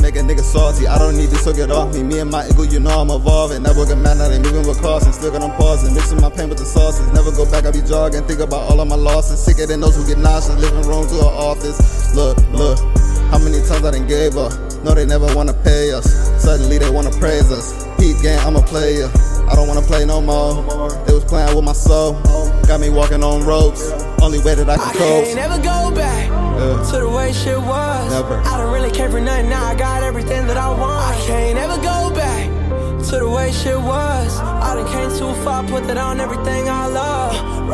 make a nigga salty. I don't need this, so get off me. Me and my ego, you know I'm evolving. Never get mad, now they moving with caution. Still got them pausing, mixing my pain with the sauces. Never go back, I be jogging. Think about all of my losses. Sicker than those who get nauseous. Living room to an office. Look, look. How many times I done gave up? No, they never wanna pay us. Suddenly they wanna praise us. Heat game, I'm a player. I don't wanna play no more. They was playing with my soul. Got me walking on ropes. Only way that I can cope. I can't never go back Yeah. to the way shit was. Never. I don't really care for nothing. Now I got everything that I want. I can't ever go back to the way shit was. I done came too far, put that on everything I love.